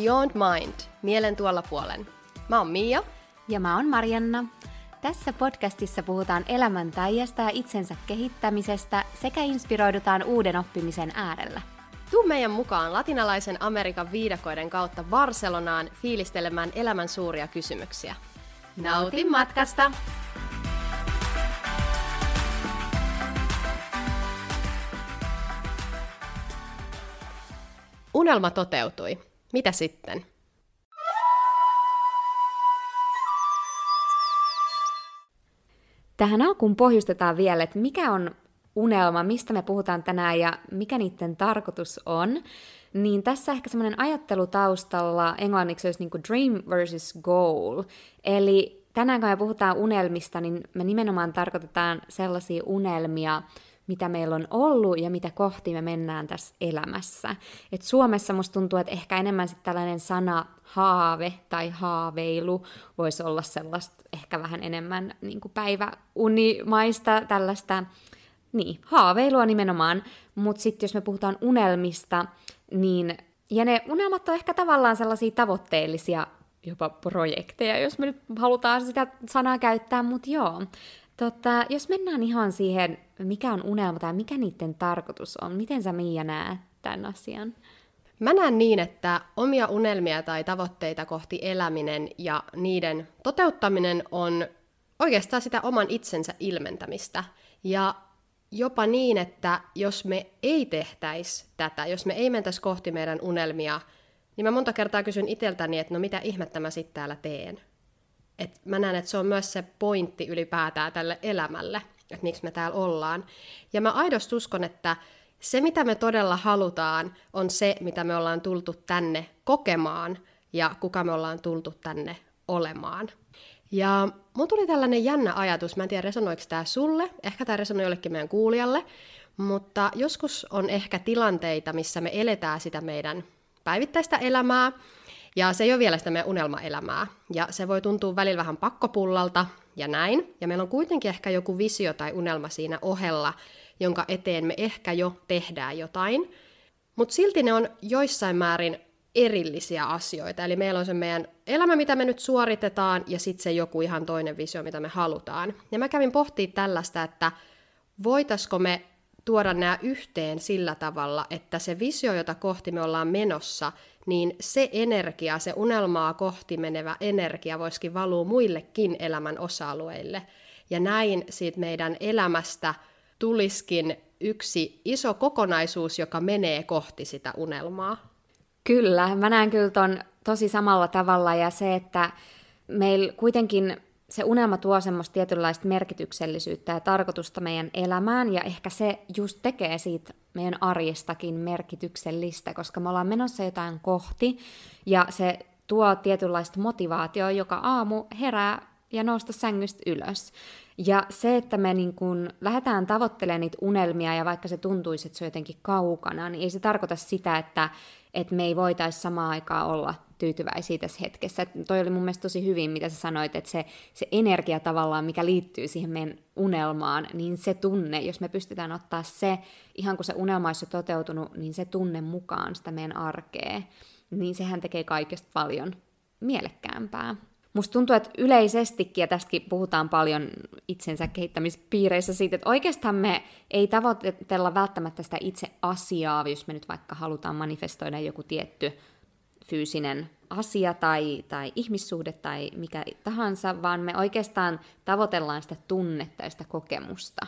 Beyond Mind, mielen tuolla puolen. Mä oon Mia. Ja mä oon Marianna. Tässä podcastissa puhutaan elämän ja itsensä kehittämisestä sekä inspiroidutaan uuden oppimisen äärellä. Tuu meidän mukaan latinalaisen Amerikan viidakoiden kautta Barcelonaan fiilistelemään elämän suuria kysymyksiä. Nautin matkasta! Unelma toteutui. Mitä sitten? Tähän alkuun pohjustetaan vielä, että mikä on unelma, mistä me puhutaan tänään ja mikä niiden tarkoitus on. Niin tässä ehkä semmoinen ajattelu taustalla englanniksi olisi niin dream versus goal. Eli tänään kun me puhutaan unelmista, niin me nimenomaan tarkoitetaan sellaisia unelmia, mitä meillä on ollut ja mitä kohti me mennään tässä elämässä. Et Suomessa musta tuntuu, että ehkä enemmän sitten tällainen sana haave tai haaveilu voisi olla sellaista ehkä vähän enemmän niin päiväunimaista tällaista, niin, haaveilua nimenomaan. Mutta sitten jos me puhutaan unelmista, niin, ja ne unelmat on ehkä tavallaan sellaisia tavoitteellisia jopa projekteja, jos me nyt halutaan sitä sanaa käyttää, mutta joo. Tota, jos mennään ihan siihen, mikä on unelma tai mikä niiden tarkoitus on, miten sä Miia näet tämän asian? Mä näen niin, että omia unelmia tai tavoitteita kohti eläminen ja niiden toteuttaminen on oikeastaan sitä oman itsensä ilmentämistä. Ja jopa niin, että jos me ei tehtäisi tätä, jos me ei mentäisi kohti meidän unelmia, niin mä monta kertaa kysyn itseltäni, että no mitä ihmettä mä sitten täällä teen. Et mä näen, että se on myös se pointti ylipäätään tälle elämälle, että miksi me täällä ollaan. Ja mä aidosti uskon, että se mitä me todella halutaan on se, mitä me ollaan tultu tänne kokemaan ja kuka me ollaan tultu tänne olemaan. Ja mun tuli tällainen jännä ajatus, mä en tiedä resonoiko tämä sulle, ehkä tämä resonoi jollekin meidän kuulijalle, mutta joskus on ehkä tilanteita, missä me eletään sitä meidän päivittäistä elämää, ja se ei ole vielä sitä meidän unelmaelämää. Ja se voi tuntua välillä vähän pakkopullalta ja näin. Ja meillä on kuitenkin ehkä joku visio tai unelma siinä ohella, jonka eteen me ehkä jo tehdään jotain. Mutta silti ne on joissain määrin erillisiä asioita. Eli meillä on se meidän elämä, mitä me nyt suoritetaan, ja sitten se joku ihan toinen visio, mitä me halutaan. Ja mä kävin pohtimaan tällaista, että voitaisiko me tuoda nämä yhteen sillä tavalla, että se visio, jota kohti me ollaan menossa, niin se energia, se unelmaa kohti menevä energia voisikin valua muillekin elämän osa-alueille. Ja näin siitä meidän elämästä tuliskin yksi iso kokonaisuus, joka menee kohti sitä unelmaa. Kyllä, mä näen kyllä ton tosi samalla tavalla ja se, että meillä kuitenkin se unelma tuo semmoista tietynlaista merkityksellisyyttä ja tarkoitusta meidän elämään, ja ehkä se just tekee siitä meidän arjestakin merkityksellistä, koska me ollaan menossa jotain kohti, ja se tuo tietynlaista motivaatioa, joka aamu herää ja nousta sängystä ylös. Ja se, että me niin kun lähdetään tavoittelemaan niitä unelmia, ja vaikka se tuntuisi, että se on jotenkin kaukana, niin ei se tarkoita sitä, että, että me ei voitaisi samaan aikaan olla tyytyväisiä tässä hetkessä. Et toi oli mun mielestä tosi hyvin, mitä sä sanoit, että se, se energia tavallaan, mikä liittyy siihen meidän unelmaan, niin se tunne, jos me pystytään ottaa se, ihan kun se unelma olisi jo toteutunut, niin se tunne mukaan sitä meidän arkea, niin sehän tekee kaikesta paljon mielekkäämpää. Musta tuntuu, että yleisestikin, ja tästäkin puhutaan paljon itsensä kehittämispiireissä siitä, että oikeastaan me ei tavoitella välttämättä sitä itse asiaa, jos me nyt vaikka halutaan manifestoida joku tietty fyysinen asia tai, tai ihmissuhde tai mikä tahansa, vaan me oikeastaan tavoitellaan sitä tunnetta ja sitä kokemusta,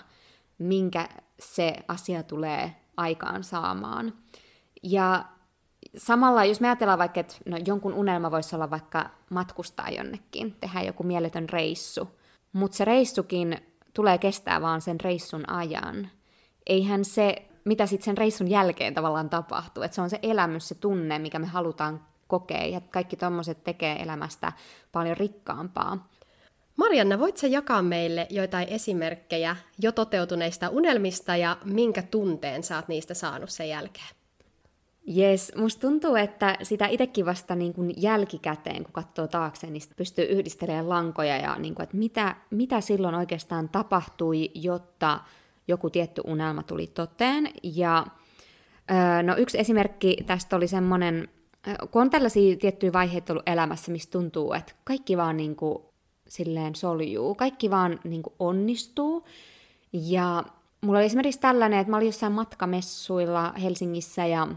minkä se asia tulee aikaan saamaan. Ja samalla, jos me ajatellaan vaikka, että no, jonkun unelma voisi olla vaikka matkustaa jonnekin, tehdä joku mieletön reissu, mutta se reissukin tulee kestää vaan sen reissun ajan. Eihän se, mitä sitten sen reissun jälkeen tavallaan tapahtuu, että se on se elämys, se tunne, mikä me halutaan kokea, ja kaikki tommoset tekee elämästä paljon rikkaampaa. Marianna, voit sä jakaa meille joitain esimerkkejä jo toteutuneista unelmista ja minkä tunteen sä oot niistä saanut sen jälkeen? Jes, musta tuntuu, että sitä itsekin vasta niin kuin jälkikäteen, kun katsoo taakse, niin pystyy yhdistelemään lankoja ja niin kuin, että mitä, mitä silloin oikeastaan tapahtui, jotta joku tietty unelma tuli toteen. Ja no yksi esimerkki tästä oli semmoinen kun on tällaisia tiettyjä vaiheita ollut elämässä, missä tuntuu, että kaikki vaan niin kuin silleen soljuu, kaikki vaan niin kuin onnistuu. Ja mulla oli esimerkiksi tällainen, että mä olin jossain matkamessuilla Helsingissä ja,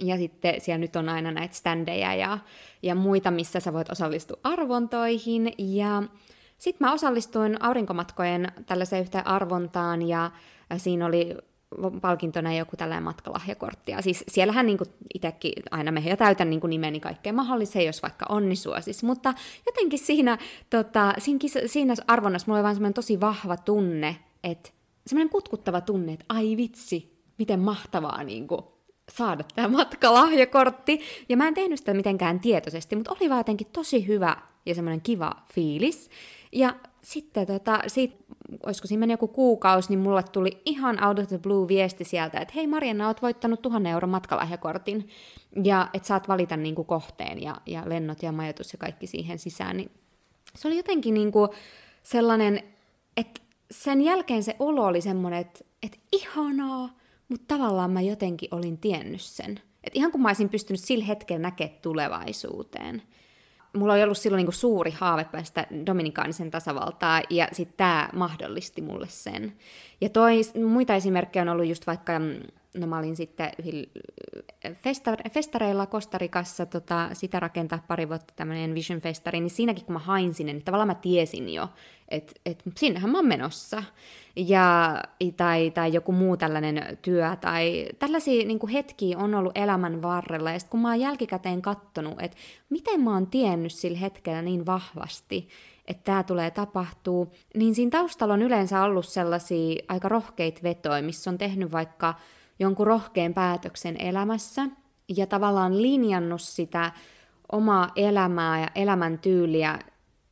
ja sitten siellä nyt on aina näitä standeja ja, ja muita, missä sä voit osallistua arvontoihin. Ja sitten mä osallistuin aurinkomatkojen tällaiseen yhteen arvontaan ja siinä oli palkintona joku tällainen matkalahjakortti. Ja siis siellähän niin itsekin aina me ja täytän niin nimeni kaikkeen mahdolliseen, jos vaikka onni suosis. Mutta jotenkin siinä, tota, siinä, siinä arvonnassa mulla oli vaan semmoinen tosi vahva tunne, että semmoinen kutkuttava tunne, että ai vitsi, miten mahtavaa niin kuin, saada tämä matkalahjakortti. Ja mä en tehnyt sitä mitenkään tietoisesti, mutta oli vaan jotenkin tosi hyvä ja semmoinen kiva fiilis. Ja sitten tota, siitä, olisiko siinä meni joku kuukausi, niin mulle tuli ihan out of the blue viesti sieltä, että hei Marianna, oot voittanut tuhannen euron matkalahjakortin, ja että saat valita niin kuin kohteen ja, ja lennot ja majoitus ja kaikki siihen sisään. Niin se oli jotenkin niin kuin sellainen, että sen jälkeen se olo oli semmoinen, että, että ihanaa, mutta tavallaan mä jotenkin olin tiennyt sen. Että ihan kun mä olisin pystynyt sillä hetkellä näkemään tulevaisuuteen mulla oli ollut silloin niin kuin suuri haave päästä Dominikaanisen tasavaltaa, ja sitten tämä mahdollisti mulle sen. Ja toi, muita esimerkkejä on ollut just vaikka, mm, no mä olin sitten festar, festareilla Kostarikassa tota, sitä rakentaa pari vuotta tämmöinen Vision Festari, niin siinäkin kun mä hain sinne, niin tavallaan mä tiesin jo, että et, sinnehän mä oon menossa. Ja, tai, tai joku muu tällainen työ, tai tällaisia niin hetkiä on ollut elämän varrella, ja sitten kun mä oon jälkikäteen kattonut, että miten mä oon tiennyt sillä hetkellä niin vahvasti, että tämä tulee tapahtuu, niin siinä taustalla on yleensä ollut sellaisia aika rohkeita vetoja, missä on tehnyt vaikka jonkun rohkean päätöksen elämässä, ja tavallaan linjannut sitä omaa elämää ja elämäntyyliä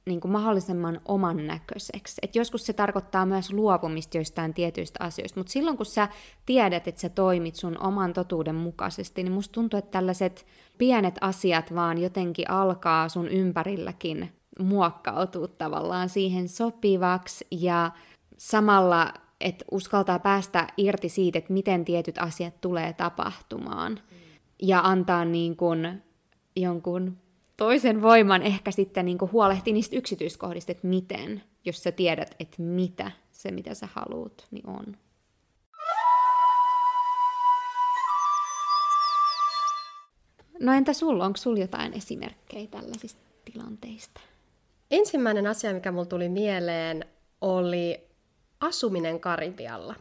niin kuin mahdollisimman oman näköiseksi. Et joskus se tarkoittaa myös luopumista joistain tietyistä asioista, mutta silloin kun sä tiedät, että sä toimit sun oman totuuden mukaisesti, niin musta tuntuu, että tällaiset pienet asiat vaan jotenkin alkaa sun ympärilläkin muokkautua tavallaan siihen sopivaksi ja samalla, että uskaltaa päästä irti siitä, että miten tietyt asiat tulee tapahtumaan ja antaa niin kuin jonkun toisen voiman ehkä sitten niin huolehtia niistä yksityiskohdista, että miten, jos sä tiedät, että mitä se, mitä sä haluut, niin on. No entä sulla, onko sulla jotain esimerkkejä tällaisista tilanteista? Ensimmäinen asia, mikä mulla tuli mieleen, oli asuminen Karibialla.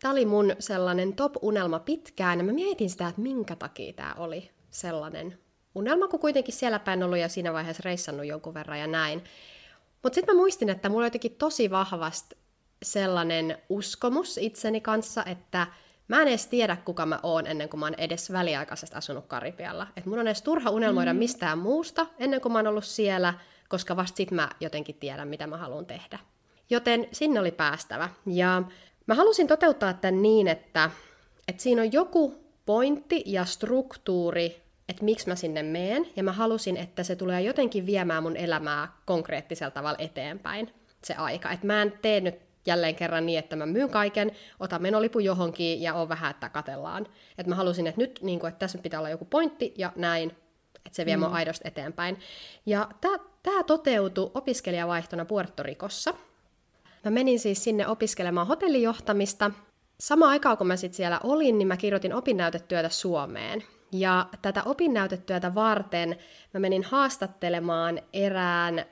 Tämä oli mun sellainen top-unelma pitkään, ja mä mietin sitä, että minkä takia tämä oli sellainen unelma, kun kuitenkin siellä päin ollut ja siinä vaiheessa reissannut jonkun verran ja näin. Mutta sitten mä muistin, että mulla on jotenkin tosi vahvasti sellainen uskomus itseni kanssa, että mä en edes tiedä, kuka mä oon ennen kuin mä oon edes väliaikaisesti asunut Karibialla. Että mun on edes turha unelmoida mm. mistään muusta ennen kuin mä oon ollut siellä, koska vasta sit mä jotenkin tiedän, mitä mä haluan tehdä. Joten sinne oli päästävä. Ja mä halusin toteuttaa tämän niin, että, että siinä on joku pointti ja struktuuri, että miksi mä sinne meen, ja mä halusin, että se tulee jotenkin viemään mun elämää konkreettisella tavalla eteenpäin, se aika. Että mä en tee nyt jälleen kerran niin, että mä myyn kaiken, otan menolipun johonkin ja on vähän, että katellaan. Että mä halusin, että nyt niin kuin, että tässä pitää olla joku pointti ja näin, että se vie mm. mun aidosti eteenpäin. Ja tämä toteutui opiskelijavaihtona Puerto Ricossa. Mä menin siis sinne opiskelemaan hotellijohtamista. Sama aikaa kun mä sitten siellä olin, niin mä kirjoitin opinnäytetyötä Suomeen. Ja tätä opinnäytetyötä varten mä menin haastattelemaan erään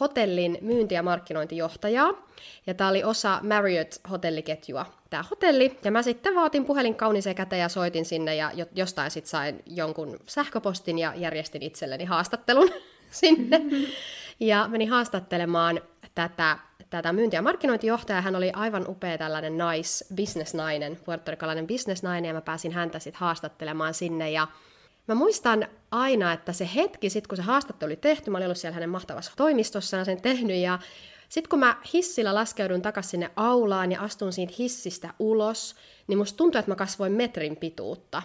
hotellin myynti- ja markkinointijohtajaa, ja tämä oli osa Marriott-hotelliketjua, tämä hotelli, ja mä sitten vaatin puhelin kauniseen käteen ja soitin sinne, ja jostain sitten sain jonkun sähköpostin ja järjestin itselleni haastattelun sinne, ja menin haastattelemaan tätä tätä myynti- ja markkinointijohtajaa. Hän oli aivan upea tällainen nais, bisnesnainen, puertorikalainen bisnesnainen, ja mä pääsin häntä sitten haastattelemaan sinne. Ja mä muistan aina, että se hetki, sit kun se haastattelu oli tehty, mä olin ollut siellä hänen mahtavassa toimistossaan sen tehnyt, ja sitten kun mä hissillä laskeudun takaisin sinne aulaan ja astun siitä hissistä ulos, niin musta tuntui, että mä kasvoin metrin pituutta.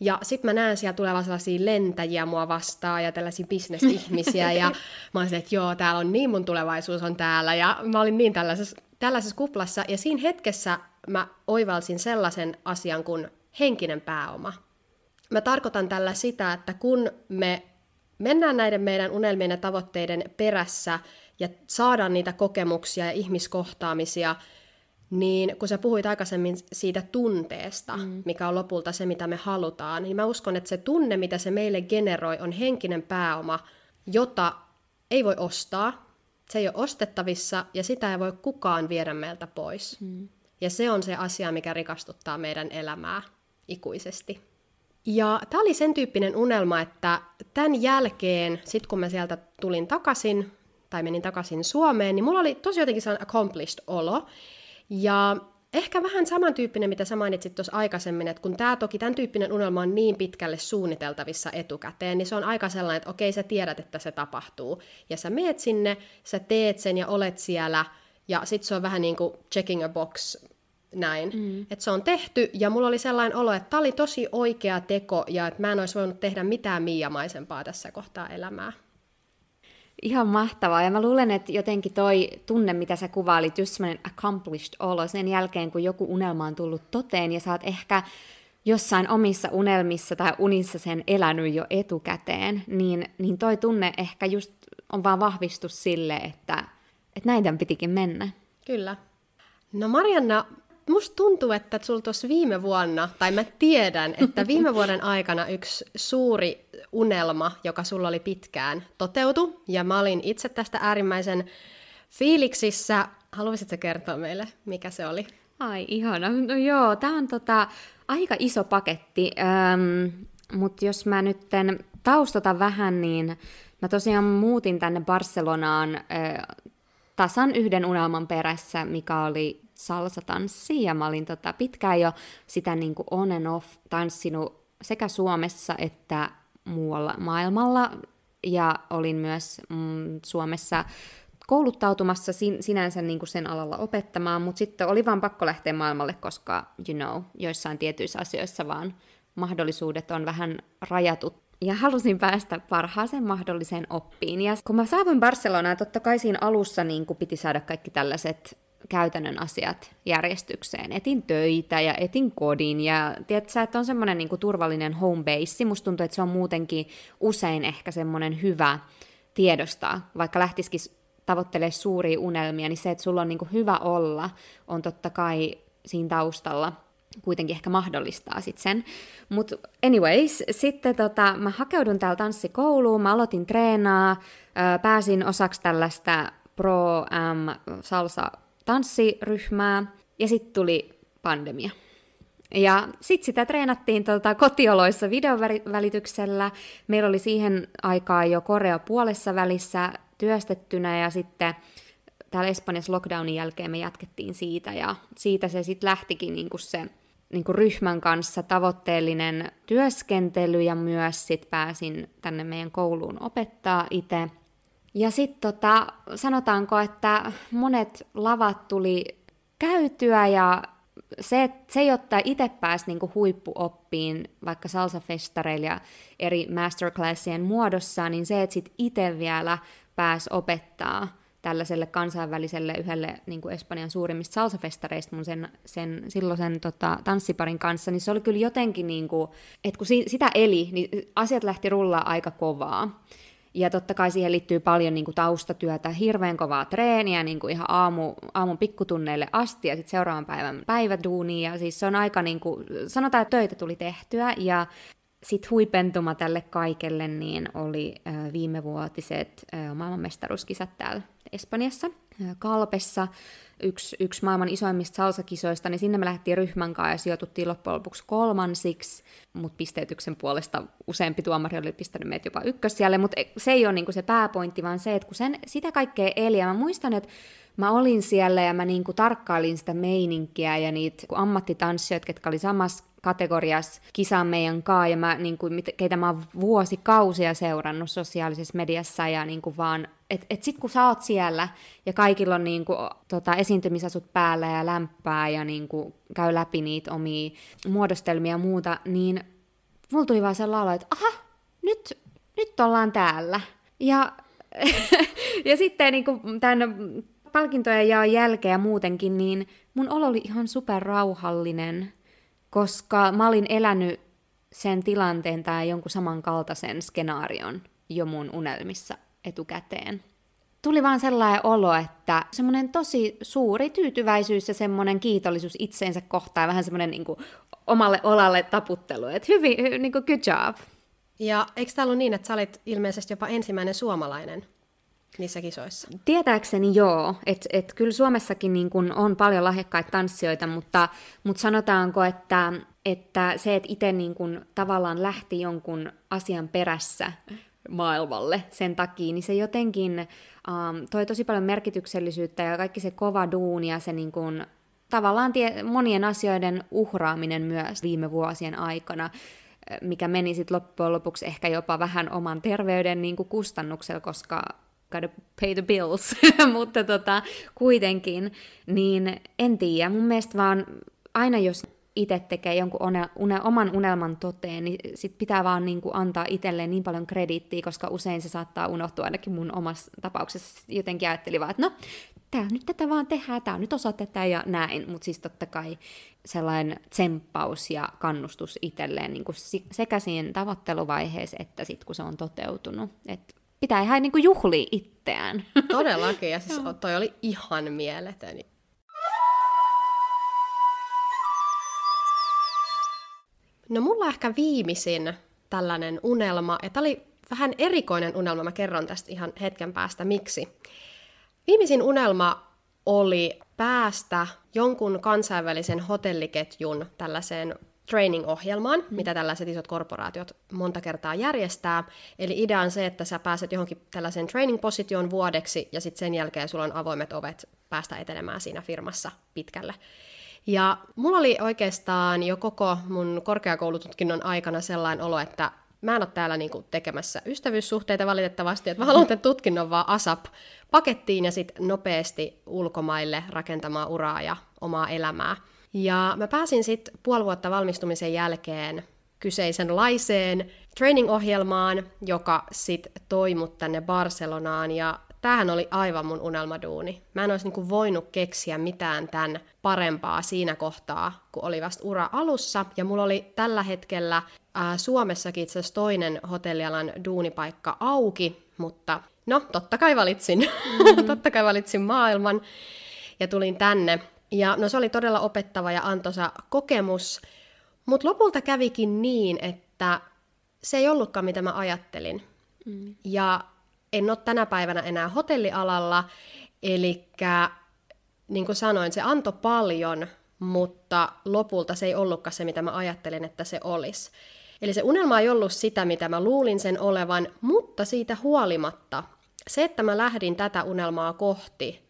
Ja sitten mä näen siellä tulevan sellaisia lentäjiä mua vastaan ja tällaisia bisnesihmisiä. ja mä olin että joo, täällä on niin mun tulevaisuus on täällä. Ja mä olin niin tällaisessa, tällaisessa kuplassa. Ja siinä hetkessä mä oivalsin sellaisen asian kuin henkinen pääoma. mä tarkoitan tällä sitä, että kun me mennään näiden meidän unelmien ja tavoitteiden perässä ja saadaan niitä kokemuksia ja ihmiskohtaamisia, niin kun sä puhuit aikaisemmin siitä tunteesta, mm. mikä on lopulta se, mitä me halutaan, niin mä uskon, että se tunne, mitä se meille generoi, on henkinen pääoma, jota ei voi ostaa, se ei ole ostettavissa ja sitä ei voi kukaan viedä meiltä pois. Mm. Ja se on se asia, mikä rikastuttaa meidän elämää ikuisesti. Ja tämä oli sen tyyppinen unelma, että tämän jälkeen, sit kun mä sieltä tulin takaisin, tai menin takaisin Suomeen, niin mulla oli tosi jotenkin sellainen accomplished olo. Ja ehkä vähän samantyyppinen, mitä sä mainitsit tuossa aikaisemmin, että kun tämä toki tämän tyyppinen unelma on niin pitkälle suunniteltavissa etukäteen, niin se on aika sellainen, että okei, sä tiedät, että se tapahtuu. Ja sä meet sinne, sä teet sen ja olet siellä, ja sitten se on vähän niin kuin checking a box näin. Mm. Että se on tehty, ja mulla oli sellainen olo, että tämä oli tosi oikea teko, ja että mä en olisi voinut tehdä mitään miiamaisempaa tässä kohtaa elämää. Ihan mahtavaa. Ja mä luulen, että jotenkin toi tunne, mitä sä kuvailit, just semmoinen accomplished olo sen jälkeen, kun joku unelma on tullut toteen ja sä oot ehkä jossain omissa unelmissa tai unissa sen elänyt jo etukäteen, niin, niin toi tunne ehkä just on vaan vahvistus sille, että, että tämän pitikin mennä. Kyllä. No Marianna, musta tuntuu, että sulla tuossa viime vuonna, tai mä tiedän, että viime vuoden aikana yksi suuri unelma, joka sulla oli pitkään, toteutu. Ja mä olin itse tästä äärimmäisen fiiliksissä. Haluaisitko kertoa meille, mikä se oli? Ai ihana. No joo, tää on tota, aika iso paketti. Ähm, Mutta jos mä nyt taustata vähän, niin mä tosiaan muutin tänne Barcelonaan äh, tasan yhden unelman perässä, mikä oli salsa-tanssi, ja mä olin tota pitkään jo sitä niin kuin on and off tanssinut sekä Suomessa että muualla maailmalla, ja olin myös mm, Suomessa kouluttautumassa sin- sinänsä niin kuin sen alalla opettamaan, mutta sitten oli vaan pakko lähteä maailmalle, koska, you know, joissain tietyissä asioissa vaan mahdollisuudet on vähän rajatut. Ja halusin päästä parhaaseen mahdolliseen oppiin. Ja kun mä saavuin Barcelonaan, totta kai siinä alussa niin kuin piti saada kaikki tällaiset käytännön asiat järjestykseen. Etin töitä ja etin kodin ja tiedätkö, että on semmoinen niin turvallinen home base. Musta tuntuu, että se on muutenkin usein ehkä semmoinen hyvä tiedostaa, vaikka lähtisikin tavoittelee suuria unelmia, niin se, että sulla on niin kuin hyvä olla, on totta kai siinä taustalla kuitenkin ehkä mahdollistaa sit sen. Mutta anyways, sitten tota, mä hakeudun täällä tanssikouluun, mä aloitin treenaa, pääsin osaksi tällaista Pro M salsa tanssiryhmää, ja sitten tuli pandemia. Ja sitten sitä treenattiin tuota kotioloissa videovälityksellä. Meillä oli siihen aikaan jo Korea puolessa välissä työstettynä ja sitten täällä Espanjassa lockdownin jälkeen me jatkettiin siitä ja siitä se sitten lähtikin niinku se niinku ryhmän kanssa tavoitteellinen työskentely ja myös sitten pääsin tänne meidän kouluun opettaa itse. Ja sitten tota, sanotaanko, että monet lavat tuli käytyä ja se, se jotta itse pääsi niinku huippuoppiin vaikka salsafestareilla ja eri masterclassien muodossa, niin se, että sitten itse vielä pääsi opettaa tällaiselle kansainväliselle yhdelle niin kuin Espanjan suurimmista salsafestareista mun sen, sen silloisen tota, tanssiparin kanssa, niin se oli kyllä jotenkin, niin kuin, että kun si- sitä eli, niin asiat lähti rullaa aika kovaa. Ja totta kai siihen liittyy paljon niin kuin taustatyötä, hirveän kovaa treeniä niin kuin ihan aamu, aamun pikkutunneille asti ja sitten seuraavan päivän päiväduunia. Siis se on aika, niin kuin, sanotaan, että töitä tuli tehtyä ja sitten huipentuma tälle kaikelle niin oli viimevuotiset maailmanmestaruuskisat täällä Espanjassa, Kalpessa, yksi, yksi maailman isoimmista salsakisoista, niin sinne me lähdettiin ryhmän kanssa ja sijoituttiin loppujen lopuksi kolmansiksi, mutta pisteytyksen puolesta useampi tuomari oli pistänyt meitä jopa ykkössijalle, mutta se ei ole niinku se pääpointti, vaan se, että kun sen, sitä kaikkea eli, ja mä muistan, että mä olin siellä ja mä niinku tarkkailin sitä meininkiä ja niitä ammattitanssijoita, ketkä oli samassa kategoriassa kisaan meidän kaa, ja mä, niin kuin, keitä mä oon vuosikausia seurannut sosiaalisessa mediassa, ja niin kuin vaan, että et sit kun sä oot siellä, ja kaikilla on niin kuin, tota, esiintymisasut päällä ja lämpää, ja niin kuin, käy läpi niitä omia muodostelmia ja muuta, niin mulla tuli vaan sellainen olo, että aha, nyt, nyt ollaan täällä. Ja, ja sitten niin kuin, tämän palkintojen jaon jälkeen ja muutenkin, niin mun olo oli ihan super rauhallinen, koska mä olin elänyt sen tilanteen tai jonkun samankaltaisen skenaarion jo mun unelmissa etukäteen. Tuli vaan sellainen olo, että semmoinen tosi suuri tyytyväisyys ja semmoinen kiitollisuus itseensä kohtaan, vähän semmoinen niin omalle olalle taputtelu, että hyvin, niin kuin good job. Ja eikö tämä ollut niin, että sä olit ilmeisesti jopa ensimmäinen suomalainen niissä kisoissa? Tietääkseni joo, että et kyllä Suomessakin niin kun on paljon lahjakkaita tanssijoita, mutta, mutta sanotaanko, että, että se, että itse niin kun tavallaan lähti jonkun asian perässä maailmalle sen takia, niin se jotenkin um, toi tosi paljon merkityksellisyyttä ja kaikki se kova duuni ja se niin kun, tavallaan tie, monien asioiden uhraaminen myös viime vuosien aikana mikä meni sitten loppujen lopuksi ehkä jopa vähän oman terveyden niin kustannuksella, koska gotta pay the bills, mutta tota, kuitenkin, niin en tiedä, mun mielestä vaan aina jos itse tekee jonkun une, une, oman unelman toteen, niin sit pitää vaan niin kuin antaa itselleen niin paljon krediittiä, koska usein se saattaa unohtua ainakin mun omassa tapauksessa. Jotenkin ajattelin vaan, että no, tää, nyt tätä vaan tehdään, tää nyt osa tätä ja näin, mutta siis totta kai sellainen tsemppaus ja kannustus itselleen niin kuin sekä siinä tavoitteluvaiheessa että sitten kun se on toteutunut. Et pitää ihan niin kuin juhlia itseään. Todellakin, ja siis toi oli ihan mieletön. No mulla ehkä viimeisin tällainen unelma, ja tämä oli vähän erikoinen unelma, mä kerron tästä ihan hetken päästä miksi. Viimeisin unelma oli päästä jonkun kansainvälisen hotelliketjun tällaiseen training-ohjelmaan, mm. mitä tällaiset isot korporaatiot monta kertaa järjestää. Eli idea on se, että sä pääset johonkin tällaisen training-positioon vuodeksi, ja sitten sen jälkeen sulla on avoimet ovet päästä etenemään siinä firmassa pitkälle. Ja mulla oli oikeastaan jo koko mun korkeakoulututkinnon aikana sellainen olo, että mä en ole täällä niinku tekemässä ystävyyssuhteita valitettavasti, että mä haluan tämän tutkinnon vaan ASAP pakettiin ja sitten nopeasti ulkomaille rakentamaan uraa ja omaa elämää. Ja mä pääsin sitten puoli vuotta valmistumisen jälkeen kyseisenlaiseen training-ohjelmaan, joka sitten toi mut tänne Barcelonaan, ja tämähän oli aivan mun unelmaduuni. Mä en olisi niinku voinut keksiä mitään tämän parempaa siinä kohtaa, kun oli vasta ura alussa, ja mulla oli tällä hetkellä ää, Suomessakin itse asiassa toinen hotellialan duunipaikka auki, mutta no, totta kai valitsin. Mm-hmm. totta kai valitsin maailman, ja tulin tänne ja no se oli todella opettava ja antoisa kokemus, mutta lopulta kävikin niin, että se ei ollutkaan mitä mä ajattelin. Mm. Ja en ole tänä päivänä enää hotellialalla, eli niin kuin sanoin, se antoi paljon, mutta lopulta se ei ollutkaan se, mitä mä ajattelin, että se olisi. Eli se unelma ei ollut sitä, mitä mä luulin sen olevan, mutta siitä huolimatta se, että mä lähdin tätä unelmaa kohti,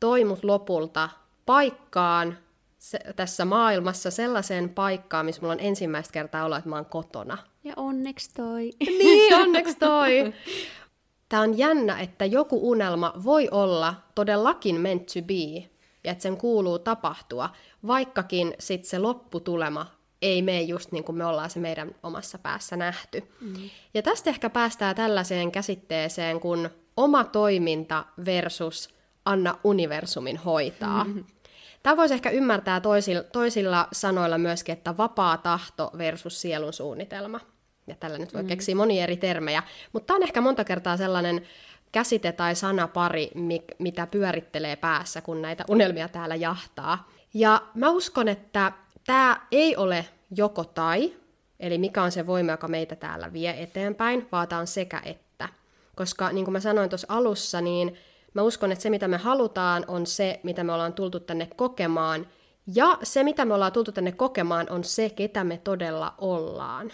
toi mut lopulta paikkaan se, tässä maailmassa, sellaiseen paikkaan, missä mulla on ensimmäistä kertaa olla, että mä oon kotona. Ja onneksi toi. niin, onneksi toi. Tämä on jännä, että joku unelma voi olla todellakin meant to be, ja että sen kuuluu tapahtua, vaikkakin sit se lopputulema ei mene just niin kuin me ollaan se meidän omassa päässä nähty. Mm. Ja tästä ehkä päästään tällaiseen käsitteeseen kuin oma toiminta versus anna universumin hoitaa. Mm-hmm. Tämä voisi ehkä ymmärtää toisilla, toisilla sanoilla myöskin, että vapaa tahto versus sielun suunnitelma. Ja tällä nyt voi mm. keksiä monia eri termejä. Mutta tämä on ehkä monta kertaa sellainen käsite tai sanapari, mitä pyörittelee päässä, kun näitä unelmia täällä jahtaa. Ja mä uskon, että tämä ei ole joko tai, eli mikä on se voima, joka meitä täällä vie eteenpäin, vaan tämä on sekä että. Koska niin kuin mä sanoin tuossa alussa, niin Mä uskon, että se mitä me halutaan on se, mitä me ollaan tultu tänne kokemaan. Ja se mitä me ollaan tultu tänne kokemaan on se, ketä me todella ollaan.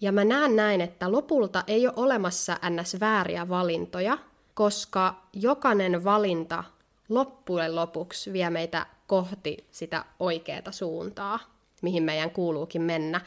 Ja mä näen näin, että lopulta ei ole olemassa ns. vääriä valintoja, koska jokainen valinta loppujen lopuksi vie meitä kohti sitä oikeaa suuntaa, mihin meidän kuuluukin mennä.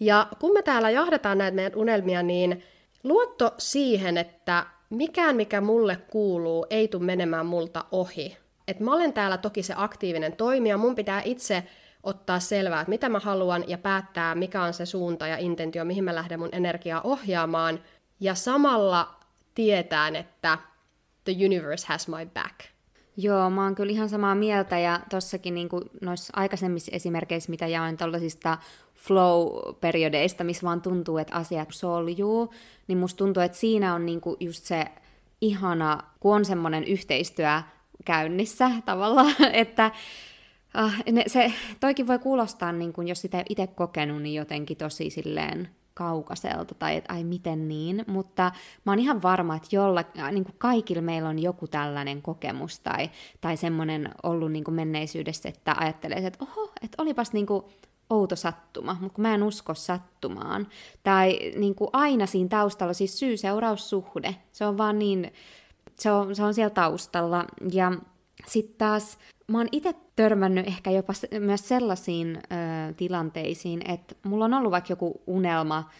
Ja kun me täällä jahdetaan näitä meidän unelmia, niin luotto siihen, että mikään, mikä mulle kuuluu, ei tule menemään multa ohi. Et mä olen täällä toki se aktiivinen toimija, mun pitää itse ottaa selvää, että mitä mä haluan ja päättää, mikä on se suunta ja intentio, mihin mä lähden mun energiaa ohjaamaan. Ja samalla tietään, että the universe has my back. Joo, mä oon kyllä ihan samaa mieltä ja tossakin niin noissa aikaisemmissa esimerkkeissä, mitä jaoin tuollaisista flow-periodeista, missä vaan tuntuu, että asiat soljuu, niin musta tuntuu, että siinä on niin just se ihana, kun on semmoinen yhteistyö käynnissä tavallaan, että ah, ne, se, toikin voi kuulostaa, niin kun, jos sitä itse kokenut, niin jotenkin tosi silleen kaukaiselta tai että ai miten niin, mutta mä oon ihan varma, että jolla, niin kuin kaikilla meillä on joku tällainen kokemus tai, tai semmoinen ollut niin kuin menneisyydessä, että ajattelee, että oho, että olipas niin kuin outo sattuma, mutta kun mä en usko sattumaan. Tai niin kuin aina siinä taustalla siis syy-seuraussuhde, se on vaan niin, se on, se on siellä taustalla. Ja sitten taas mä oon itse törmännyt ehkä jopa myös sellaisiin ö, tilanteisiin, että mulla on ollut vaikka joku unelma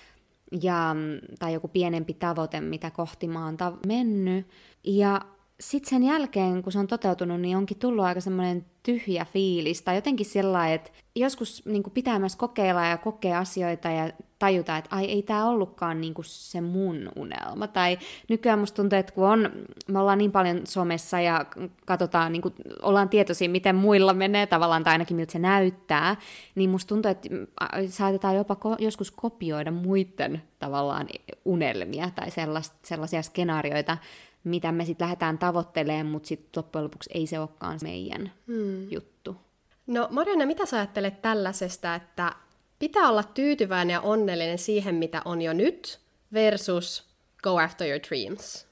ja, tai joku pienempi tavoite, mitä kohti mä oon mennyt. Ja sitten sen jälkeen, kun se on toteutunut, niin onkin tullut aika semmoinen tyhjä fiilis, tai jotenkin sellainen, että joskus niin kuin pitää myös kokeilla ja kokea asioita ja tajuta, että ai ei tämä ollutkaan niin kuin se mun unelma. Tai nykyään musta tuntuu, että kun on, me ollaan niin paljon somessa ja katsotaan, niin kuin, ollaan tietoisia, miten muilla menee tavallaan, tai ainakin miltä se näyttää, niin musta tuntuu, että saatetaan jopa ko- joskus kopioida muiden tavallaan unelmia tai sellaisia skenaarioita, mitä me sitten lähdetään tavoittelemaan, mutta sitten loppujen lopuksi ei se olekaan meidän hmm. juttu. No Marianne, mitä sä ajattelet tällaisesta, että pitää olla tyytyväinen ja onnellinen siihen, mitä on jo nyt, versus go after your dreams?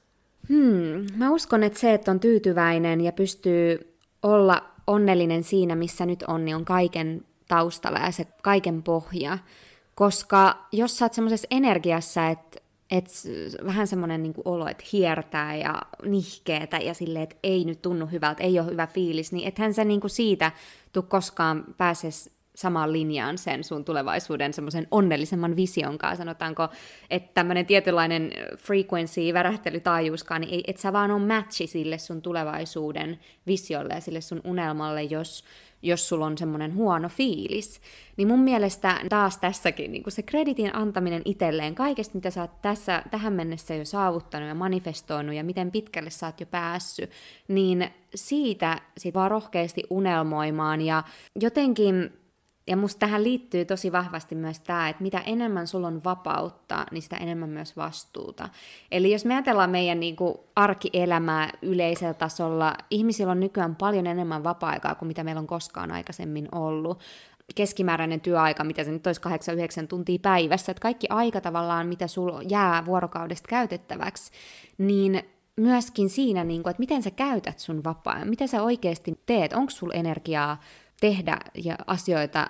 Hmm, mä uskon, että se, että on tyytyväinen ja pystyy olla onnellinen siinä, missä nyt on, niin on kaiken taustalla ja se kaiken pohja. Koska jos sä oot semmoisessa energiassa, että et vähän semmoinen niin olo, että hiertää ja nihkeetä ja silleen, että ei nyt tunnu hyvältä, ei ole hyvä fiilis, niin ethän se niin kuin siitä tuu koskaan pääse samaan linjaan sen sun tulevaisuuden semmoisen onnellisemman vision kanssa, sanotaanko, että tämmöinen tietynlainen frequency, värähtelytaajuuskaan, niin et sä vaan on matchi sille sun tulevaisuuden visiolle ja sille sun unelmalle, jos jos sulla on semmoinen huono fiilis. Niin mun mielestä taas tässäkin niin se kreditin antaminen itselleen kaikesta, mitä sä oot tässä, tähän mennessä jo saavuttanut ja manifestoinut ja miten pitkälle sä oot jo päässyt, niin siitä sit vaan rohkeasti unelmoimaan ja jotenkin ja musta tähän liittyy tosi vahvasti myös tämä, että mitä enemmän sulla on vapautta, niin sitä enemmän myös vastuuta. Eli jos me ajatellaan meidän niin kuin arkielämää yleisellä tasolla, ihmisillä on nykyään paljon enemmän vapaa-aikaa kuin mitä meillä on koskaan aikaisemmin ollut keskimääräinen työaika, mitä se nyt olisi 8-9 tuntia päivässä, että kaikki aika tavallaan, mitä sulla jää vuorokaudesta käytettäväksi, niin myöskin siinä, niin kuin, että miten sä käytät sun vapaa mitä sä oikeasti teet, onko sulla energiaa tehdä ja asioita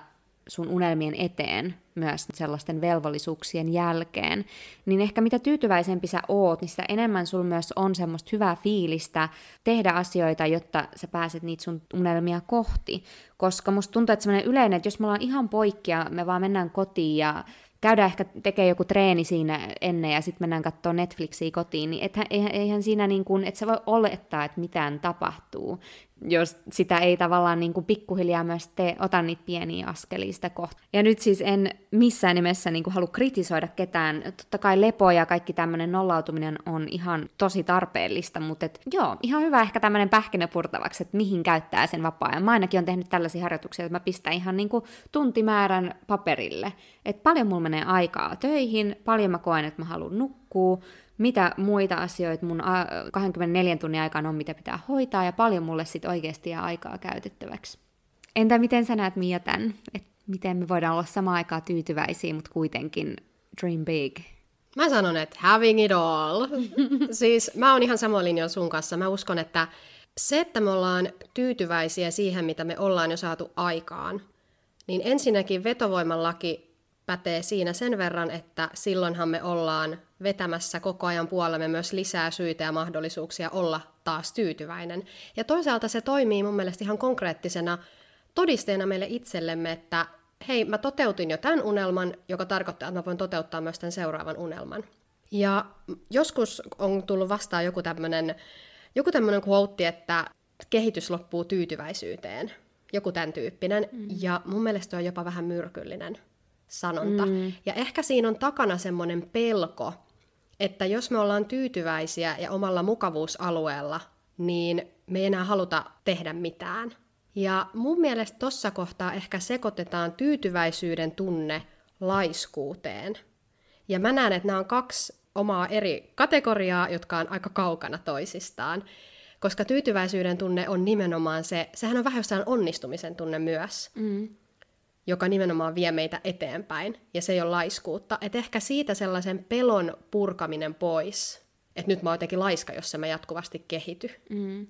sun unelmien eteen myös sellaisten velvollisuuksien jälkeen, niin ehkä mitä tyytyväisempi sä oot, niin sitä enemmän sul myös on semmoista hyvää fiilistä tehdä asioita, jotta sä pääset niitä sun unelmia kohti. Koska musta tuntuu, että semmoinen yleinen, että jos me ollaan ihan poikkia, me vaan mennään kotiin ja käydään ehkä tekee joku treeni siinä ennen ja sitten mennään katsoa Netflixiä kotiin, niin ethän, eihän, eihän siinä niin kuin, että se voi olettaa, että mitään tapahtuu, jos sitä ei tavallaan niin kuin pikkuhiljaa myös tee, ota niitä pieniä askelia sitä kohta. Ja nyt siis en missään nimessä niin kuin halua kritisoida ketään. Totta kai lepo ja kaikki tämmöinen nollautuminen on ihan tosi tarpeellista, mutta et, joo, ihan hyvä ehkä tämmöinen pähkinä purtavaksi, että mihin käyttää sen vapaa-ajan. Mä ainakin on tehnyt tällaisia harjoituksia, että mä pistän ihan niin kuin tuntimäärän paperille. Että paljon mulla menee aikaa töihin, paljon mä koen, että mä haluan nukkua, mitä muita asioita mun 24 tunnin aikana on, mitä pitää hoitaa, ja paljon mulle sitten oikeasti jää aikaa käytettäväksi. Entä miten sä näet Mia tämän? Et miten me voidaan olla samaan aikaan tyytyväisiä, mutta kuitenkin dream big? Mä sanon, että having it all. siis mä oon ihan samoin linjoilla sun kanssa. Mä uskon, että se, että me ollaan tyytyväisiä siihen, mitä me ollaan jo saatu aikaan, niin ensinnäkin vetovoiman laki pätee siinä sen verran, että silloinhan me ollaan vetämässä koko ajan puolemme myös lisää syitä ja mahdollisuuksia olla taas tyytyväinen. Ja toisaalta se toimii mun mielestä ihan konkreettisena todisteena meille itsellemme, että hei, mä toteutin jo tämän unelman, joka tarkoittaa, että mä voin toteuttaa myös tämän seuraavan unelman. Ja joskus on tullut vastaan joku tämmöinen joku tämmöinen quote, että kehitys loppuu tyytyväisyyteen. Joku tämän tyyppinen. Mm. Ja mun mielestä on jopa vähän myrkyllinen sanonta. Mm. Ja ehkä siinä on takana semmoinen pelko, että jos me ollaan tyytyväisiä ja omalla mukavuusalueella, niin me ei enää haluta tehdä mitään. Ja mun mielestä tuossa kohtaa ehkä sekoitetaan tyytyväisyyden tunne laiskuuteen. Ja mä näen, että nämä on kaksi omaa eri kategoriaa, jotka on aika kaukana toisistaan. Koska tyytyväisyyden tunne on nimenomaan se, sehän on vähän jossain onnistumisen tunne myös, mm. Joka nimenomaan vie meitä eteenpäin, ja se ei ole laiskuutta. Et ehkä siitä sellaisen pelon purkaminen pois, että nyt mä oon jotenkin laiska, jos mä jatkuvasti kehity. Mm.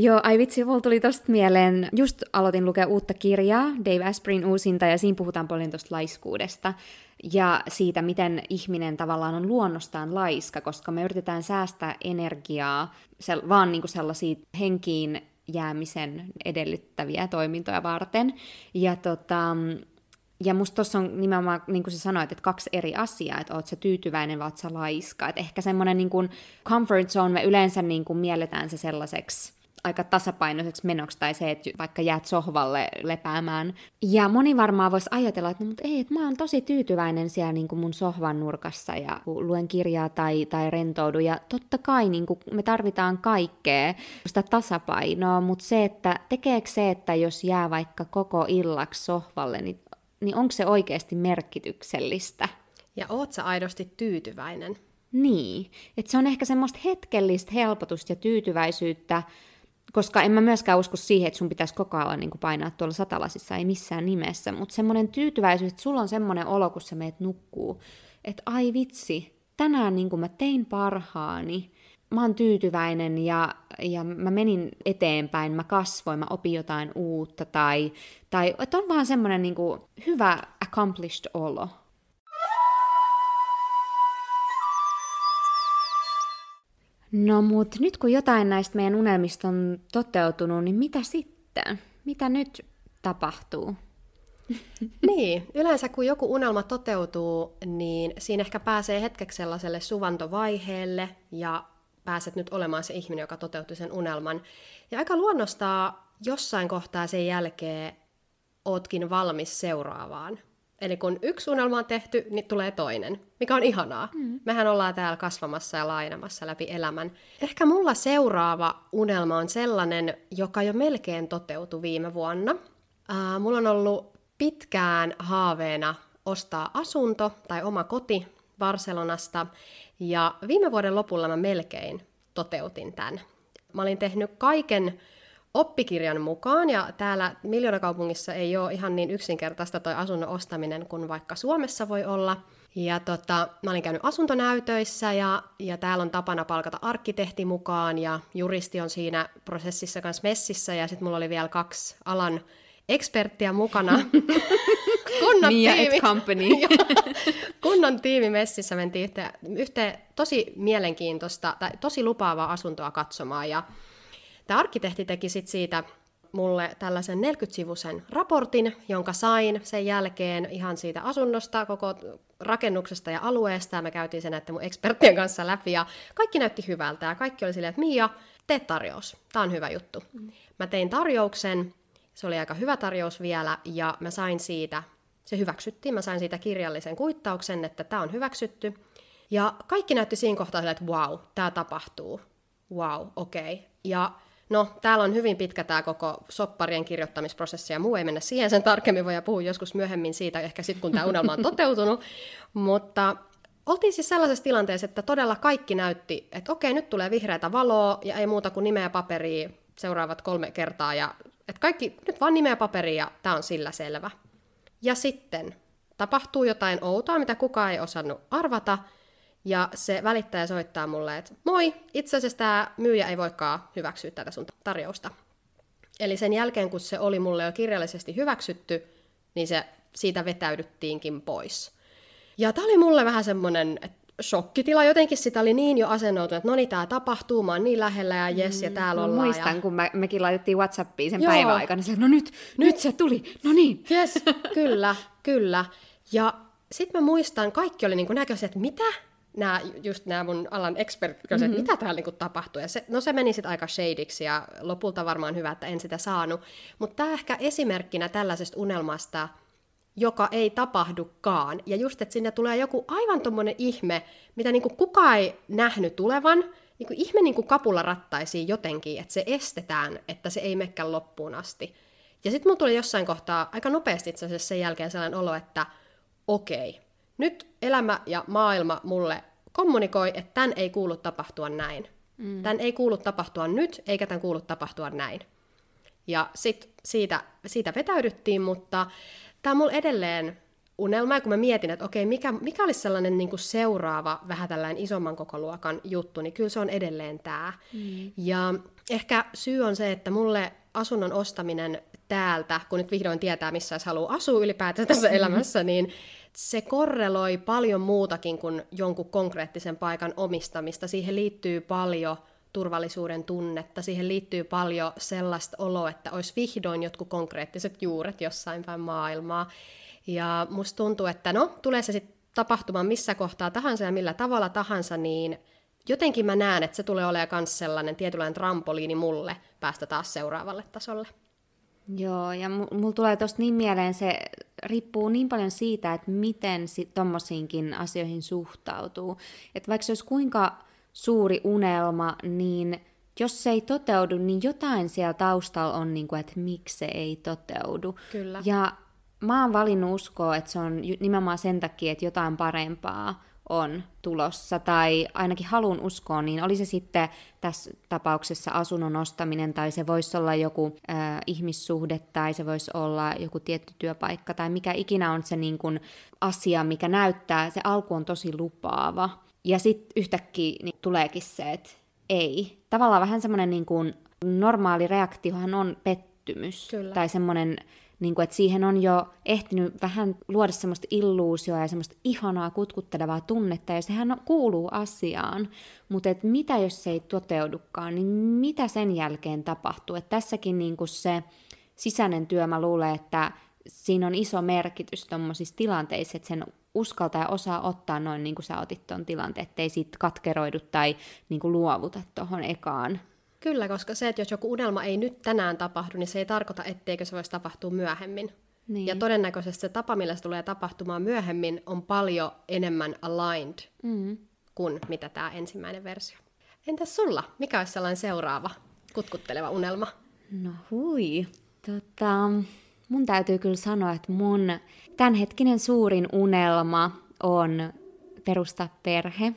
Joo, ai vitsi, mulla tuli tosta mieleen, just aloitin lukea uutta kirjaa, Dave Asprin uusinta, ja siinä puhutaan paljon tuosta laiskuudesta ja siitä, miten ihminen tavallaan on luonnostaan laiska, koska me yritetään säästää energiaa sel- vaan niinku sellaisia henkiin jäämisen edellyttäviä toimintoja varten. Ja tota, ja musta tuossa on nimenomaan, niin kuin sä sanoit, että kaksi eri asiaa, että oot sä tyytyväinen vai oot sä laiska. Että ehkä semmoinen niin comfort zone, me yleensä niin kuin mielletään se sellaiseksi aika tasapainoiseksi menoksi, tai se, että vaikka jäät sohvalle lepäämään. Ja moni varmaan voisi ajatella, että no, mutta ei, että mä oon tosi tyytyväinen siellä niin kuin mun sohvan nurkassa ja luen kirjaa tai, tai rentoudu. Ja totta kai niin kuin me tarvitaan kaikkea sitä tasapainoa, mutta se, että tekeekö se, että jos jää vaikka koko illaksi sohvalle, niin, niin onko se oikeasti merkityksellistä? Ja oot sä aidosti tyytyväinen? Niin, että se on ehkä semmoista hetkellistä helpotusta ja tyytyväisyyttä, koska en mä myöskään usko siihen, että sun pitäisi koko ajan niin painaa tuolla satalasissa, ei missään nimessä, mutta semmoinen tyytyväisyys, että sulla on semmoinen olo, kun sä meet nukkuu, että ai vitsi, tänään niin mä tein parhaani, mä oon tyytyväinen ja, ja mä menin eteenpäin, mä kasvoin, mä opin jotain uutta, tai, tai että on vaan semmoinen niin hyvä accomplished olo. No mut nyt kun jotain näistä meidän unelmista on toteutunut, niin mitä sitten? Mitä nyt tapahtuu? niin, yleensä kun joku unelma toteutuu, niin siinä ehkä pääsee hetkeksi sellaiselle suvantovaiheelle ja pääset nyt olemaan se ihminen, joka toteutti sen unelman. Ja aika luonnostaa jossain kohtaa sen jälkeen ootkin valmis seuraavaan. Eli kun yksi unelma on tehty, niin tulee toinen, mikä on ihanaa. Mm. Mehän ollaan täällä kasvamassa ja laajenemassa läpi elämän. Ehkä mulla seuraava unelma on sellainen, joka jo melkein toteutui viime vuonna. Uh, mulla on ollut pitkään haaveena ostaa asunto tai oma koti Barcelonasta, ja viime vuoden lopulla mä melkein toteutin tämän. Mä olin tehnyt kaiken oppikirjan mukaan, ja täällä miljoonakaupungissa ei ole ihan niin yksinkertaista toi asunnon ostaminen kuin vaikka Suomessa voi olla. Ja tota, mä olin käynyt asuntonäytöissä ja, ja täällä on tapana palkata arkkitehti mukaan ja juristi on siinä prosessissa kanssa messissä ja sitten mulla oli vielä kaksi alan eksperttiä mukana. kunnon Mia tiimi. Company. kunnon tiimi messissä mentiin yhteen, yhteen tosi mielenkiintoista tai tosi lupaavaa asuntoa katsomaan ja Tämä arkkitehti teki sit siitä mulle tällaisen 40-sivuisen raportin, jonka sain sen jälkeen ihan siitä asunnosta, koko rakennuksesta ja alueesta. Ja me käytiin sen näiden mun eksperttien kanssa läpi ja kaikki näytti hyvältä. Ja kaikki oli silleen, että Mia, tee tarjous. Tämä on hyvä juttu. Mä tein tarjouksen, se oli aika hyvä tarjous vielä, ja mä sain siitä, se hyväksyttiin, mä sain siitä kirjallisen kuittauksen, että tämä on hyväksytty. Ja kaikki näytti siinä kohtaa että wow, tämä tapahtuu. Wow, okei. Okay. Ja No, täällä on hyvin pitkä tämä koko sopparien kirjoittamisprosessi, ja muu ei mennä siihen. Sen tarkemmin, voi puhua joskus myöhemmin siitä, ehkä sitten kun tämä unelma on toteutunut, mutta oltiin siis sellaisessa tilanteessa, että todella kaikki näytti, että okei, nyt tulee vihreätä valoa, ja ei muuta kuin nimeä paperia seuraavat kolme kertaa, ja että kaikki, nyt vaan nimeä paperia, ja tämä on sillä selvä. Ja sitten tapahtuu jotain outoa, mitä kukaan ei osannut arvata, ja se välittäjä soittaa mulle, että moi, itse asiassa tämä myyjä ei voikaan hyväksyä tätä sun tarjousta. Eli sen jälkeen, kun se oli mulle jo kirjallisesti hyväksytty, niin se siitä vetäydyttiinkin pois. Ja tämä oli mulle vähän semmoinen shokkitila. Jotenkin sitä oli niin jo asennoitunut, että no niin, tämä tapahtuu, mä oon niin lähellä ja jes, ja täällä ollaan. Muistan, ja... kun me, mekin laitettiin Whatsappiin sen päivän aikana, että no nyt, nyt, nyt se tuli, no niin. Jes, kyllä, kyllä. Ja sitten mä muistan, kaikki oli niin näköisiä, että mitä? Nämä, just nämä mun alan expertit, mm-hmm. että mitä täällä niinku tapahtuu. Ja se, no se meni sitten aika shadeiksi ja lopulta varmaan hyvä, että en sitä saanut. Mutta tämä ehkä esimerkkinä tällaisesta unelmasta, joka ei tapahdukaan. Ja just, että sinne tulee joku aivan tommonen ihme, mitä niinku kukaan ei nähnyt tulevan, niin kuin ihme niin kuin kapula rattaisiin jotenkin, että se estetään, että se ei mekään loppuun asti. Ja sitten mulla tuli jossain kohtaa aika nopeasti itse asiassa sen jälkeen sellainen olo, että okei, nyt elämä ja maailma mulle kommunikoi, että tämän ei kuulu tapahtua näin. Mm. Tämän ei kuulu tapahtua nyt, eikä tämän kuulu tapahtua näin. Ja sitten siitä, siitä vetäydyttiin, mutta tämä on mulla edelleen unelma, ja kun mä mietin, että okei, mikä, mikä olisi sellainen niin kuin seuraava vähän tällainen isomman kokoluokan juttu, niin kyllä se on edelleen tämä. Mm. Ja ehkä syy on se, että mulle asunnon ostaminen täältä, kun nyt vihdoin tietää, missä haluaa asua ylipäätään tässä elämässä, niin se korreloi paljon muutakin kuin jonkun konkreettisen paikan omistamista. Siihen liittyy paljon turvallisuuden tunnetta, siihen liittyy paljon sellaista oloa, että olisi vihdoin jotkut konkreettiset juuret jossain päin maailmaa. Ja musta tuntuu, että no, tulee se sitten tapahtumaan missä kohtaa tahansa ja millä tavalla tahansa, niin jotenkin mä näen, että se tulee olemaan myös sellainen tietynlainen trampoliini mulle päästä taas seuraavalle tasolle. Joo, ja mulla tulee tuosta niin mieleen, se riippuu niin paljon siitä, että miten tommosiinkin asioihin suhtautuu. Että vaikka se olisi kuinka suuri unelma, niin jos se ei toteudu, niin jotain siellä taustalla on, niin kuin, että miksi se ei toteudu. Kyllä. Ja mä oon valinnut uskoa, että se on nimenomaan sen takia, että jotain parempaa on tulossa, tai ainakin halun uskoa, niin oli se sitten tässä tapauksessa asunnon ostaminen, tai se voisi olla joku äh, ihmissuhde, tai se voisi olla joku tietty työpaikka, tai mikä ikinä on se niin kuin, asia, mikä näyttää, se alku on tosi lupaava, ja sitten yhtäkkiä niin tuleekin se, että ei. Tavallaan vähän semmoinen niin normaali reaktiohan on pettymys, Kyllä. tai semmoinen niin kuin, että siihen on jo ehtinyt vähän luoda semmoista illuusioa ja semmoista ihanaa kutkuttelevaa tunnetta, ja sehän kuuluu asiaan. Mutta että mitä jos se ei toteudukaan, niin mitä sen jälkeen tapahtuu? Että tässäkin niin kuin se sisäinen työ, mä luulen, että siinä on iso merkitys tuommoisissa tilanteissa, että sen uskaltaa ja osaa ottaa noin niin kuin sä otit tuon tilanteen, ettei siitä katkeroidu tai niin kuin luovuta tuohon ekaan Kyllä, koska se, että jos joku unelma ei nyt tänään tapahdu, niin se ei tarkoita, etteikö se voisi tapahtua myöhemmin. Niin. Ja todennäköisesti se tapa, millä se tulee tapahtumaan myöhemmin, on paljon enemmän aligned mm. kuin mitä tämä ensimmäinen versio. Entäs sulla? Mikä olisi sellainen seuraava kutkutteleva unelma? No hui. Tota, mun täytyy kyllä sanoa, että mun tämänhetkinen suurin unelma on perustaa perhe.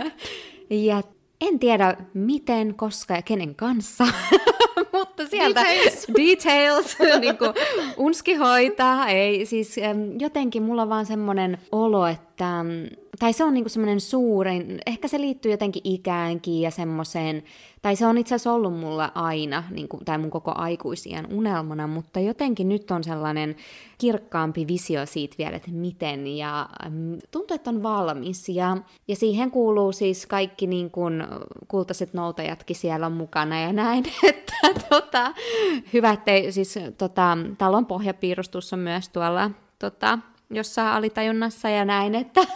ja en tiedä miten, koska ja kenen kanssa, mutta sieltä details, details niin kuin, unski hoitaa. Ei, siis jotenkin mulla on vaan semmoinen olo, että tai se on niinku semmoinen suurin, ehkä se liittyy jotenkin ikäänkin ja semmoiseen, tai se on itse asiassa ollut mulla aina, niinku, tai mun koko aikuisien unelmana, mutta jotenkin nyt on sellainen kirkkaampi visio siitä vielä, että miten, ja mm, tuntuu, että on valmis, ja, ja siihen kuuluu siis kaikki niin kuin kultaiset noutajatkin siellä on mukana ja näin, että tota, hyvä, ettei siis tota, talon pohjapiirustus on myös tuolla tota, jossain alitajunnassa ja näin, että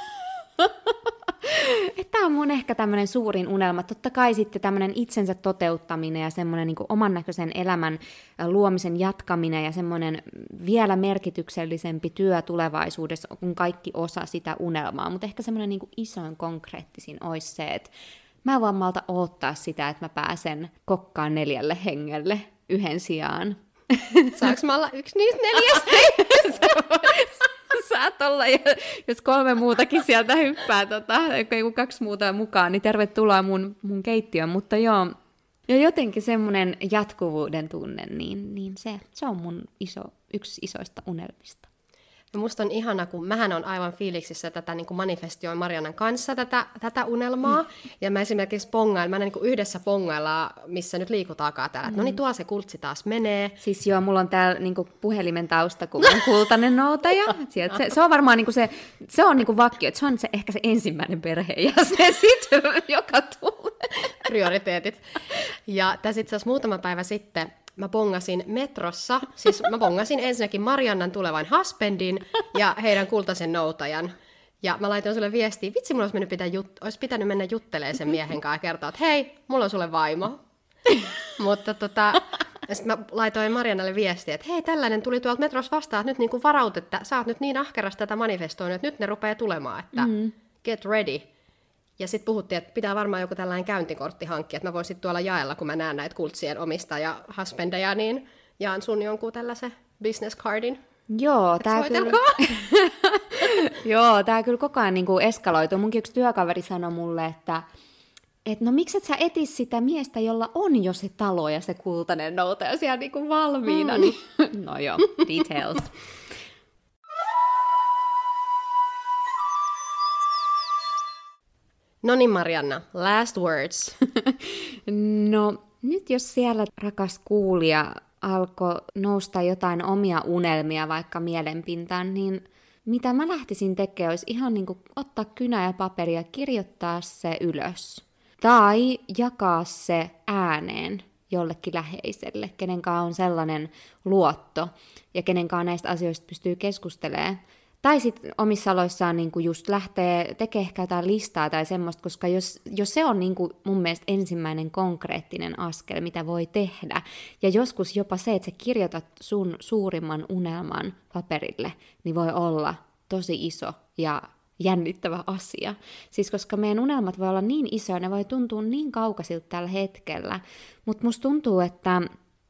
Tämä on mun ehkä tämmöinen suurin unelma. Totta kai sitten tämmöinen itsensä toteuttaminen ja semmoinen niin oman näköisen elämän luomisen jatkaminen ja semmoinen vielä merkityksellisempi työ tulevaisuudessa on kaikki osa sitä unelmaa. Mutta ehkä semmoinen niin isoin konkreettisin olisi se, että mä voin malta odottaa sitä, että mä pääsen kokkaan neljälle hengelle yhden sijaan. Saanko mä olla yksi niistä neljästä? saat olla, jos kolme muutakin sieltä hyppää, tota, kaksi muuta mukaan, niin tervetuloa mun, mun keittiöön. Mutta joo, ja jotenkin semmoinen jatkuvuuden tunne, niin, niin se, se on mun iso, yksi isoista unelmista. No musta on ihana, kun mähän on aivan fiiliksissä tätä niin manifestioin Marianan kanssa tätä, tätä unelmaa. Mm. Ja mä esimerkiksi pongailin, mä niin kuin yhdessä pongaillaan, missä nyt liikutaakaan täällä. Mm. No niin, tuo se kultsi taas menee. Siis joo, mulla on täällä niin puhelimen tausta, kun on kultainen noutaja. Sieltä se, se, on varmaan niin kuin se, se on niin kuin vakio, että se on se, ehkä se ensimmäinen perhe ja se sitten, joka tulee. Prioriteetit. Ja tässä itse asiassa muutama päivä sitten mä pongasin metrossa, siis mä pongasin ensinnäkin Mariannan tulevan husbandin ja heidän kultaisen noutajan. Ja mä laitoin sulle viestiä, vitsi, mulla olisi, mennyt pitää jut- olisi pitänyt mennä juttelemaan sen miehen kanssa ja kertoa, että hei, mulla on sulle vaimo. Mutta tota, sitten mä laitoin Mariannalle viestiä, että hei, tällainen tuli tuolta metrossa vastaan, että nyt niin kuin varaut, että sä oot nyt niin ahkeras tätä manifestoinut, että nyt ne rupeaa tulemaan, että mm. get ready. Ja sitten puhuttiin, että pitää varmaan joku tällainen käyntikortti hankkia, että mä voisin tuolla jaella, kun mä näen näitä kultsien omista ja husbandeja, niin jaan sun jonkun tällaisen business cardin. Joo, tämä kyllä... Joo, tää kyllä koko ajan niinku eskaloituu. Munkin yksi työkaveri sanoi mulle, että et no miksi et sä etis sitä miestä, jolla on jo se talo ja se kultainen noutaja siellä niinku valmiina. Mm. Niin... no joo, details. No niin Marianna, last words. no nyt jos siellä rakas kuulija alkoi nousta jotain omia unelmia vaikka mielenpintaan, niin mitä mä lähtisin tekemään, olisi ihan niin kuin ottaa kynä ja paperi ja kirjoittaa se ylös. Tai jakaa se ääneen jollekin läheiselle, kenen on sellainen luotto ja kenen näistä asioista pystyy keskustelemaan. Tai sitten omissa aloissaan niinku just lähtee tekemään ehkä jotain listaa tai semmoista, koska jos, jos se on niinku mun mielestä ensimmäinen konkreettinen askel, mitä voi tehdä, ja joskus jopa se, että sä kirjoitat sun suurimman unelman paperille, niin voi olla tosi iso ja jännittävä asia. Siis koska meidän unelmat voi olla niin isoja, ne voi tuntua niin kaukaisilta tällä hetkellä, mutta musta tuntuu, että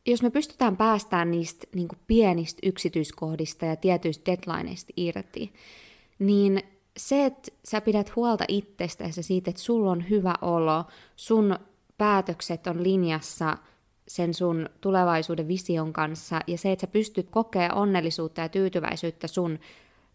jos me pystytään päästään niistä niin kuin pienistä yksityiskohdista ja tietyistä deadlineista irti, niin se, että sä pidät huolta itsestäsi siitä, että sulla on hyvä olo, sun päätökset on linjassa sen sun tulevaisuuden vision kanssa, ja se, että sä pystyt kokea onnellisuutta ja tyytyväisyyttä sun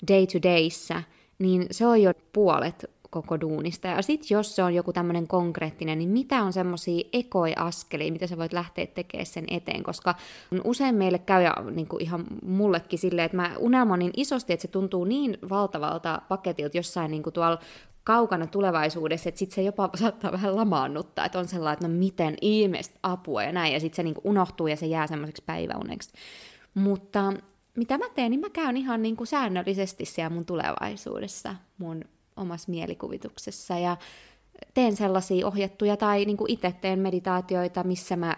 day to dayssä, niin se on jo puolet koko duunista. Ja sitten jos se on joku tämmöinen konkreettinen, niin mitä on semmoisia ekoi-askelia, mitä sä voit lähteä tekemään sen eteen, koska usein meille käy, ja niin kuin ihan mullekin silleen, että mä unelmoin niin isosti, että se tuntuu niin valtavalta paketilta jossain niin kuin tuolla kaukana tulevaisuudessa, että sitten se jopa saattaa vähän lamaannuttaa, että on sellainen, että no miten ihmeestä apua ja näin, ja sitten se niin kuin unohtuu ja se jää semmoiseksi päiväuneksi. Mutta mitä mä teen, niin mä käyn ihan niin kuin säännöllisesti siellä mun tulevaisuudessa mun omassa mielikuvituksessa ja teen sellaisia ohjattuja tai niin kuin itse teen meditaatioita, missä mä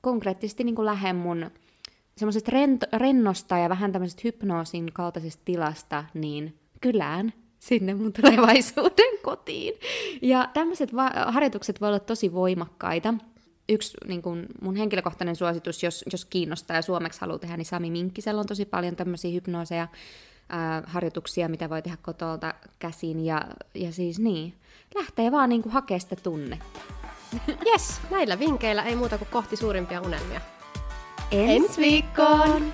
konkreettisesti niin kuin lähden mun semmoisesta rennosta ja vähän tämmöisestä hypnoosin kaltaisesta tilasta, niin kylään sinne mun tulevaisuuden kotiin. Ja tämmöiset va- harjoitukset voi olla tosi voimakkaita. Yksi niin kun mun henkilökohtainen suositus, jos, jos kiinnostaa ja suomeksi haluaa tehdä, niin Sami Minkkisellä on tosi paljon tämmöisiä hypnooseja, ää, harjoituksia, mitä voi tehdä kotolta käsin. Ja, ja siis niin, lähtee vaan niin kuin hakemaan sitä tunnetta. Yes, näillä vinkkeillä ei muuta kuin kohti suurimpia unelmia. Ensi viikkoon!